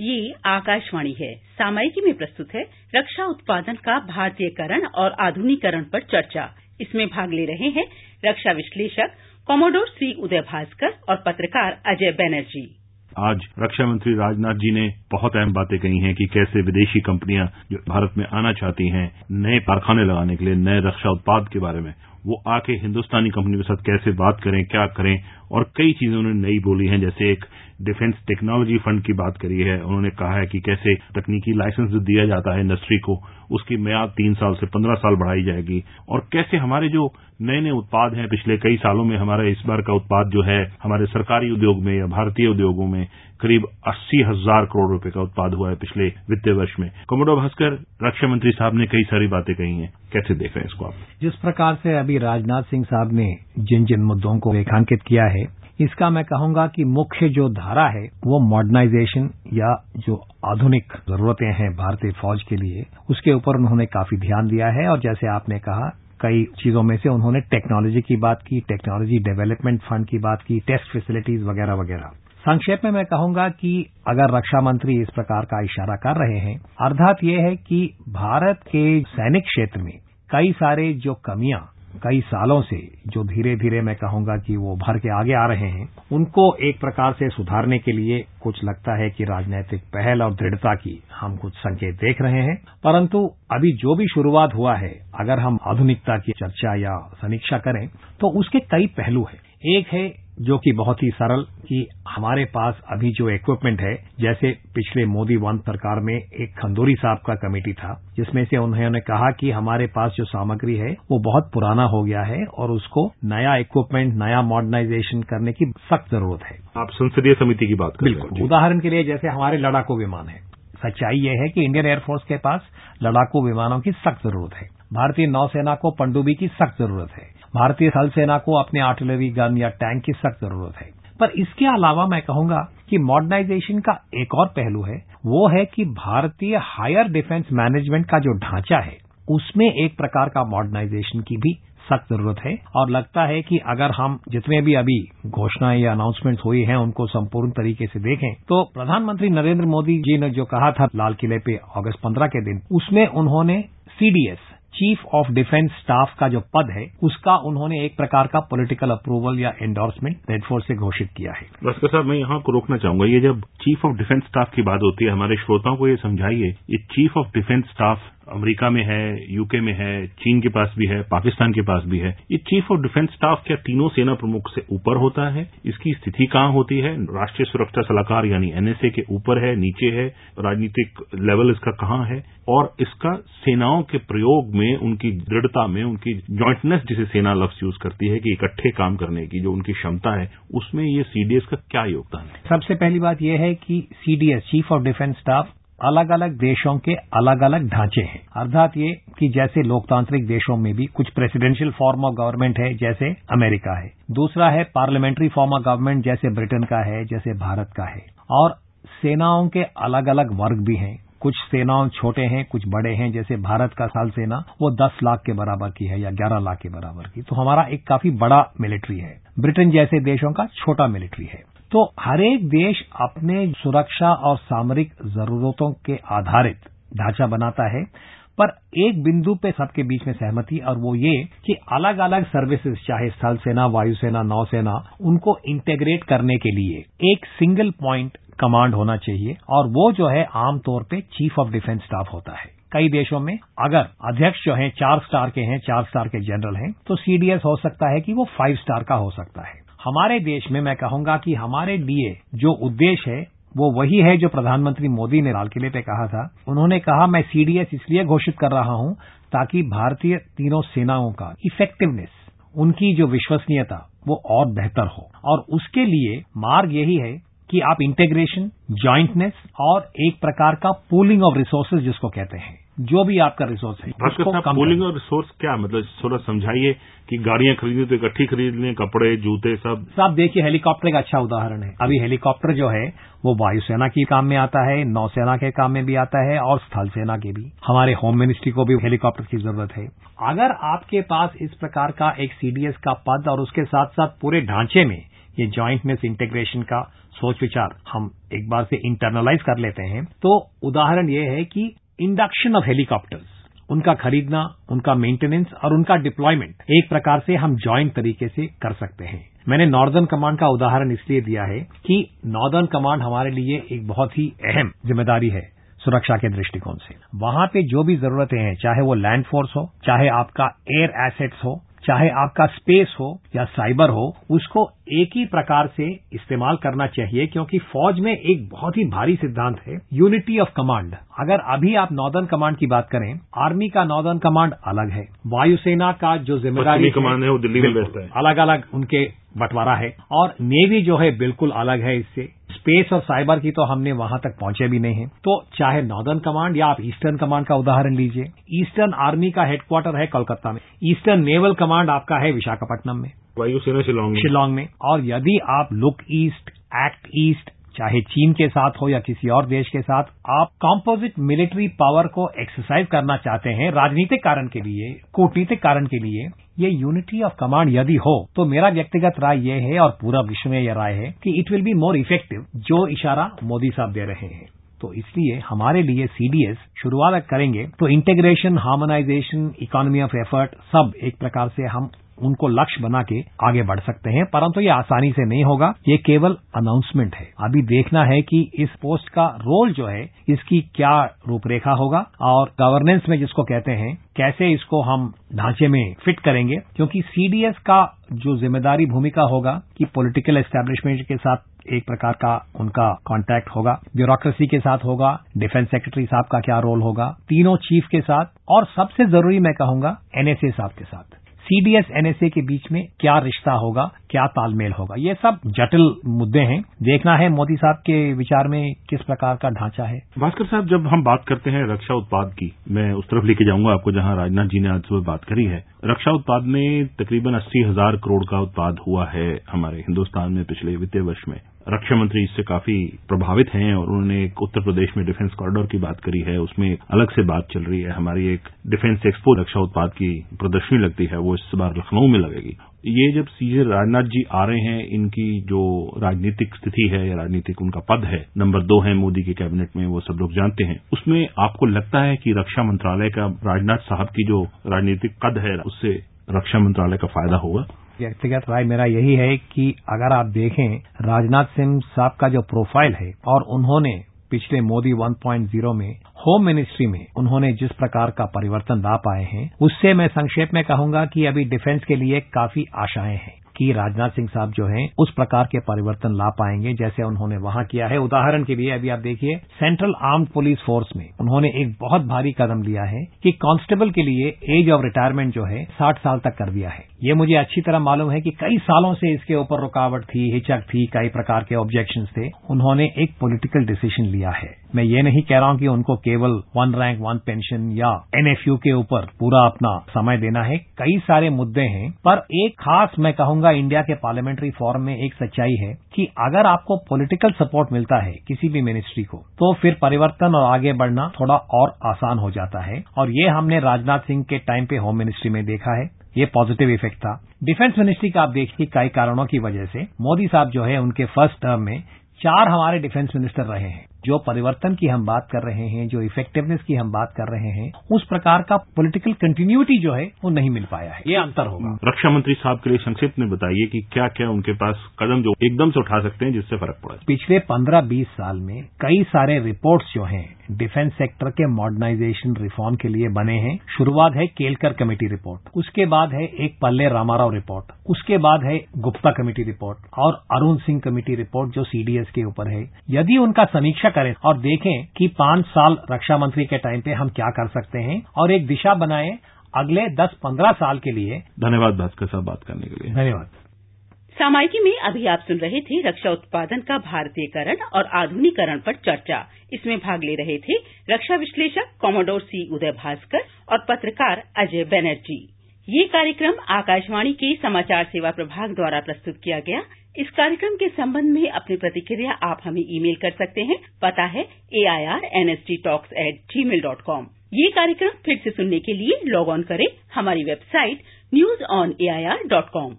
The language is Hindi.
ये आकाशवाणी है। सामयिकी में प्रस्तुत है रक्षा उत्पादन का भारतीयकरण और आधुनिकीकरण पर चर्चा। इसमें भाग ले रहे हैं रक्षा विश्लेषक कॉमोडोर श्री उदय भास्कर और पत्रकार अजय बैनर्जी। आज रक्षा मंत्री राजनाथ जी ने बहुत अहम बातें कही हैं कि कैसे विदेशी कंपनियाँ जो भारत में आना चाहती हैं, नए कारखाने लगाने के लिए नए रक्षा उत्पाद के बारे में वो आके हिंदुस्तानी कंपनी के साथ कैसे बात करें, क्या करें, और कई चीज़ें उन्होंने नई बोली हैं, जैसे एक डिफेंस टेक्नोलॉजी फंड की बात करी है। उन्होंने कहा है कि कैसे तकनीकी लाइसेंस जो दिया जाता है इंडस्ट्री को, उसकी म्याद तीन साल से पंद्रह साल बढ़ाई जाएगी। और कैसे हमारे जो नए नए उत्पाद हैं, पिछले कई सालों में हमारा इस बार का उत्पाद जो है, हमारे सरकारी उद्योग में या भारतीय उद्योगों में करीब अस्सी हज़ार करोड़ रुपए का उत्पाद हुआ है पिछले वित्तीय वर्ष में। कोमोडो भास्कर, रक्षा मंत्री साहब ने कई सारी बातें कही हैं। कैसे देख रहे हैं इसको आप? जिस प्रकार से अभी राजनाथ सिंह साहब ने जिन जिन मुद्दों को रेखांकित किया है, इसका मैं कहूँगा कि मुख्य जो धारा है, वो मॉडर्नाइजेशन या जो आधुनिक जरूरतें हैं भारतीय फौज के लिए, उसके ऊपर उन्होंने काफ़ी ध्यान दिया है और जैसे आपने कहा, कई चीज़ों में से उन्होंने टेक्नोलॉजी की बात की टेक्नोलॉजी डेवलपमेंट फंड की बात की टेस्ट फैसिलिटीज़ वगैरह वगैरह संक्षेप में मैं कहूँगा कि अगर रक्षा मंत्री इस प्रकार का इशारा कर रहे हैं, अर्थात ये है कि भारत के सैनिक क्षेत्र में कई सारे जो कमियाँ, कई सालों से जो धीरे धीरे मैं कहूँगा कि वो भर के आगे आ रहे हैं, उनको एक प्रकार से सुधारने के लिए कुछ लगता है कि राजनीतिक पहल और दृढ़ता की हम कुछ संकेत देख रहे हैं। परंतु अभी जो भी शुरुआत हुआ है, अगर हम आधुनिकता की चर्चा या समीक्षा करें तो उसके कई पहलू हैं। एक है जो कि बहुत ही सरल कि हमारे पास अभी जो इक्विपमेंट है जैसे पिछले मोदी वन सरकार में एक खंदूरी साहब का कमेटी था जिसमें से उन्होंने कहा कि हमारे पास जो सामग्री है वो बहुत पुराना हो गया है और उसको नया इक्विपमेंट नया मॉडर्नाइजेशन करने की सख्त ज़रूरत है। आप संसदीय समिति की बात कर बिल्कुल। उदाहरण के लिए जैसे हमारे लड़ाकू विमान है। सच्चाई यह है कि इंडियन एयरफोर्स के पास लड़ाकू विमानों की सख्त ज़रूरत है। भारतीय नौसेना को पनडुब्बी की सख्त ज़रूरत है। भारतीय थल सेना को अपने आर्टिलरी गन या टैंक की सख्त ज़रूरत है। पर इसके अलावा मैं कहूँगा कि मॉडर्नाइजेशन का एक और पहलू है, वो है कि भारतीय हायर डिफेंस मैनेजमेंट का जो ढांचा है, उसमें एक प्रकार का मॉडर्नाइजेशन की भी सख्त ज़रूरत है। और लगता है कि अगर हम जितने भी अभी घोषणाएँ या अनाउंसमेंट हुई हैं, उनको संपूर्ण तरीके से देखें तो प्रधानमंत्री नरेंद्र मोदी जी ने जो कहा था लाल किले पे अगस्त पंद्रह के दिन, उसमें उन्होंने CDS chief of defence staff का जो पद है, उसका उन्होंने एक प्रकार का पॉलिटिकल अप्रूवल या एंडोर्समेंट रेडफोर्स से घोषित किया है। भास्कर साहब, मैं यहाँ को रोकना चाहूँगा। ये जब चीफ ऑफ़ डिफेंस स्टाफ की बात होती है, हमारे श्रोताओं को ये समझाइए, ये chief of defence staff America में है यूके में है, चीन के पास भी है, पाकिस्तान के पास भी है। ये चीफ ऑफ़ डिफेंस स्टाफ क्या तीनों सेना प्रमुख से ऊपर होता है? इसकी स्थिति कहाँ होती है? राष्ट्रीय सुरक्षा सलाहकार यानी एनएसए के ऊपर है, नीचे है, राजनीतिक लेवल इसका कहाँ है? और इसका सेनाओं के प्रयोग में, उनकी दृढ़ता में, उनकी ज्वाइंटनेस जिसे सेना लफ्ज यूज़ करती है कि इकट्ठे काम करने की, जो उनकी क्षमता है, उसमें ये सीडीएस का क्या योगदान है? सबसे पहली बात यह है कि CDS chief of defence staff अलग अलग देशों के अलग अलग ढांचे हैं। अर्थात ये कि जैसे लोकतांत्रिक देशों में भी कुछ प्रेसिडेंशियल फॉर्म ऑफ़ गवर्नमेंट है, जैसे अमेरिका है। दूसरा है पार्लियामेंट्री फॉर्म ऑफ़ गवर्नमेंट जैसे ब्रिटेन का है, जैसे भारत का है। और सेनाओं के अलग अलग वर्ग भी हैं। कुछ सेनाओं छोटे हैं, कुछ बड़े हैं, जैसे भारत का साल सेना, वो 10 लाख के बराबर की है या 11 लाख के बराबर की। तो हमारा एक काफ़ी बड़ा मिलिट्री है। ब्रिटेन जैसे देशों का छोटा मिलिट्री है। तो हरेक देश अपने सुरक्षा और सामरिक जरूरतों के आधारित ढांचा बनाता है, पर एक बिंदु पे सबके बीच में सहमति और वो ये कि अलग अलग सर्विसेज़ चाहे स्थल सेना वायुसेना नौसेना, उनको इंटेग्रेट करने के लिए एक सिंगल प्वाइंट कमांड होना चाहिए और वो जो है आमतौर पे चीफ ऑफ़ डिफेंस स्टाफ होता है। कई देशों में अगर अध्यक्ष जो है, चार स्टार के हैं, चार स्टार के जनरल हैं तो सीडीएस हो सकता है कि वो फाइव स्टार का हो सकता है। हमारे देश में मैं कहूँगा कि हमारे लिए जो उद्देश्य है, वो वही है जो प्रधानमंत्री मोदी ने लाल किले पे कहा था। उन्होंने कहा, मैं सीडीएस इसलिए घोषित कर रहा हूँ ताकि भारतीय तीनों सेनाओं का इफेक्टिवनेस उनकी जो विश्वसनीयता, वो और बेहतर हो। और उसके लिए मार्ग यही है कि आप इंटेग्रेशन ज्वाइंटनेस और एक प्रकार का पूलिंग ऑफ़ रिसोर्सेज जिसको कहते हैं। जो भी आपका रिसोर्स है भास्कर साहब पूलिंग और रिसोर्स क्या मतलब थोड़ा समझाइए कि गाड़ियाँ खरीदनी तो इकट्ठी खरीद लें कपड़े जूते सब। साहब देखिए हेलीकॉप्टर का अच्छा उदाहरण है। अभी हेलीकॉप्टर जो है वो वायुसेना के काम में आता है नौसेना के काम में भी आता है और स्थल सेना के भी। हमारे होम मिनिस्ट्री को भी हेलीकॉप्टर की ज़रूरत है। अगर आपके पास इस प्रकार का एक सीडीएस का पद और उसके साथ साथ पूरे ढांचे में ये ज्वाइंटनेस इंटीग्रेशन का सोच विचार हम एक बार से इंटरनलाइज कर लेते हैं तो उदाहरण ये है कि इंडक्शन ऑफ़ हेलीकॉप्टर्स। उनका खरीदना, उनका मेंटेनेंस और उनका डिप्लॉयमेंट एक प्रकार से हम ज्वाइंट तरीके से कर सकते हैं। मैंने नॉर्दर्न कमांड का उदाहरण इसलिए दिया है कि नॉर्दर्न कमांड हमारे लिए एक बहुत ही अहम ज़िम्मेदारी है सुरक्षा के दृष्टिकोण से। वहाँ पे जो भी जरूरतें हैं, चाहे वो लैंड फोर्स हो, चाहे आपका एयर एसेट्स हो, चाहे आपका स्पेस हो या साइबर हो, उसको एक ही प्रकार से इस्तेमाल करना चाहिए क्योंकि फौज में एक बहुत ही भारी सिद्धांत है यूनिटी ऑफ़ कमांड अगर अभी आप नॉर्दर्न कमांड की बात करें आर्मी का नॉर्दर्न कमांड अलग है। वायुसेना का जो ज़िम्मेदारी कमांड है वो दिल्ली में बैठता है। अलग अलग उनके बंटवारा है और नेवी जो है बिल्कुल अलग है इससे। स्पेस और साइबर की तो हमने वहाँ तक पहुँचे भी नहीं है। तो चाहे नॉर्दर्न कमांड या आप ईस्टर्न कमांड का उदाहरण लीजिए। ईस्टर्न आर्मी का हेडक्वार्टर है कोलकाता में। ईस्टर्न नेवल कमांड आपका है विशाखापट्टनम में। वायुसेना शिलोंग शिलोंग में। और यदि आप लुक ईस्ट, एक्ट ईस्ट, चाहे चीन के साथ हो या किसी और देश के साथ, आप कॉम्पोजिट मिलिट्री पावर को एक्सरसाइज करना चाहते हैं राजनीतिक कारण के लिए, कूटनीतिक कारण के लिए, ये यूनिटी ऑफ़ कमांड यदि हो तो मेरा व्यक्तिगत राय यह है और पूरा विश्व में यह राय है कि it will be more effective जो इशारा मोदी साहब दे रहे हैं। तो इसलिए हमारे लिए सीडीएस शुरुआत करेंगे। तो integration harmonisation economy of effort सब एक प्रकार से हम उनको लक्ष्य बना के आगे बढ़ सकते हैं, परंतु ये आसानी से नहीं होगा। ये केवल अनाउंसमेंट है। अभी देखना है कि इस पोस्ट का रोल जो है, इसकी क्या रूपरेखा होगा और गवर्नेंस में जिसको कहते हैं, कैसे इसको हम ढांचे में फिट करेंगे, क्योंकि सीडीएस का जो ज़िम्मेदारी भूमिका होगा कि पॉलिटिकल एस्टेब्लिशमेंट के साथ एक प्रकार का उनका कांटेक्ट होगा ब्यूरोक्रेसी के साथ होगा डिफेंस सेक्रेटरी साहब का क्या रोल होगा, तीनों चीफ के साथ, और सबसे ज़रूरी मैं कहूँगा एनएसए साहब के साथ। सीडीएस एनएसए के बीच में क्या रिश्ता होगा, क्या तालमेल होगा, ये सब जटिल मुद्दे हैं। देखना है मोदी साहब के विचार में किस प्रकार का ढांचा है। भास्कर साहब, जब हम बात करते हैं रक्षा उत्पाद की, मैं उस तरफ़ लेके जाऊँगा आपको, जहाँ राजनाथ जी ने आज सुबह बात करी है। रक्षा उत्पाद में तकरीबन अस्सी हज़ार करोड़ का उत्पाद हुआ है हमारे हिंदुस्तान में पिछले वित्तीय वर्ष में। रक्षा मंत्री इससे काफ़ी प्रभावित हैं और उन्होंने एक उत्तर प्रदेश में डिफेंस कॉरिडोर की बात करी है, उसमें अलग से बात चल रही है। हमारी एक डिफेंस एक्सपो रक्षा उत्पाद की प्रदर्शनी लगती है, वो इस बार लखनऊ में लगेगी। ये जब सीजे राजनाथ जी आ रहे हैं, इनकी जो राजनीतिक स्थिति है या राजनीतिक उनका पद है, नंबर दो है मोदी के कैबिनेट में, वो सब लोग जानते हैं। उसमें आपको लगता है कि रक्षा मंत्रालय का राजनाथ साहब की जो राजनीतिक कद है, उससे रक्षा मंत्रालय का फ़ायदा होगा? व्यक्तिगत राय मेरा यही है कि अगर आप देखें, राजनाथ सिंह साहब का जो प्रोफ़ाइल है और उन्होंने पिछले मोदी 1.0 में होम मिनिस्ट्री में उन्होंने जिस प्रकार का परिवर्तन ला पाए हैं, उससे मैं संक्षेप में कहूँगा कि अभी डिफेंस के लिए काफ़ी आशाएँ हैं। कि राजनाथ सिंह साहब जो हैं, उस प्रकार के परिवर्तन ला पाएँगे जैसे उन्होंने वहाँ किया है। उदाहरण के लिए अभी आप देखिए सेंट्रल आर्म्ड पुलिस फोर्स में उन्होंने एक बहुत भारी कदम लिया है कि कांस्टेबल के लिए एज ऑफ़ रिटायरमेंट जो है, साठ साल तक कर दिया है। ये मुझे अच्छी तरह मालूम है कि कई सालों से इसके ऊपर रुकावट थी, हिचक थी, कई प्रकार के ऑब्जेक्शन थे। उन्होंने एक पोलिटिकल डिसीज़न लिया है। मैं ये नहीं कह रहा हूँ कि उनको केवल वन रैंक वन पेंशन या एनएफयू के ऊपर पूरा अपना समय देना है। कई सारे मुद्दे हैं, पर एक खास मैं कहूँगा इंडिया के पार्लियामेंट्री फॉरम में एक सच्चाई है कि अगर आपको पॉलिटिकल सपोर्ट मिलता है किसी भी मिनिस्ट्री को तो फिर परिवर्तन और आगे बढ़ना थोड़ा और आसान हो जाता है। और ये हमने राजनाथ सिंह के टाइम पे होम मिनिस्ट्री में देखा है। ये पॉजिटिव इफ़ेक्ट था। डिफेंस मिनिस्ट्री का आप देखिए कई कारणों की वजह से। मोदी साहब जो है, उनके फ़र्स्ट टर्म में चार हमारे डिफेंस मिनिस्टर रहे हैं। जो परिवर्तन की हम बात कर रहे हैं जो इफेक्टिवनेस की हम बात कर रहे हैं उस प्रकार का पॉलिटिकल कंटिन्यूटी जो है वो नहीं मिल पाया है। ये अंतर होगा। रक्षा मंत्री साहब के लिए संक्षिप्त में बताइए कि क्या क्या उनके पास कदम जो एकदम से उठा सकते हैं जिससे फ़र्क पड़ा। पिछले पंद्रह बीस साल में कई सारे रिपोर्ट्स जो हैं डिफेंस सेक्टर के मॉडर्नाइजेशन रिफॉर्म के लिए बने हैं। शुरुआत है केलकर कमेटी रिपोर्ट उसके बाद है एक पल्ले रामाराव रिपोर्ट उसके बाद है गुप्ता कमेटी रिपोर्ट और अरुण सिंह कमेटी रिपोर्ट जो सीडीएस के ऊपर है। यदि उनका समीक्षा करें और देखें कि पाँच साल रक्षा मंत्री के टाइम पे हम क्या कर सकते हैं और एक दिशा बनाए अगले दस पंद्रह साल के लिए। धन्यवाद भास्कर साहब बात करने के लिए। धन्यवाद। सामायिकी में अभी आप सुन रहे थे रक्षा उत्पादन का भारतीयकरण और आधुनिकरण पर चर्चा। इसमें भाग ले रहे थे रक्षा विश्लेषक कॉमोडोर सी उदय भास्कर और पत्रकार अजय बैनर्जी। ये कार्यक्रम आकाशवाणी के समाचार सेवा प्रभाग द्वारा प्रस्तुत किया गया। इस कार्यक्रम के संबंध में अपनी प्रतिक्रिया आप हमें ईमेल कर सकते हैं। पता है A I R N S T talks at Gmail dot com ये कार्यक्रम फिर से सुनने के लिए लॉग ऑन करें हमारी website news on A I R dot com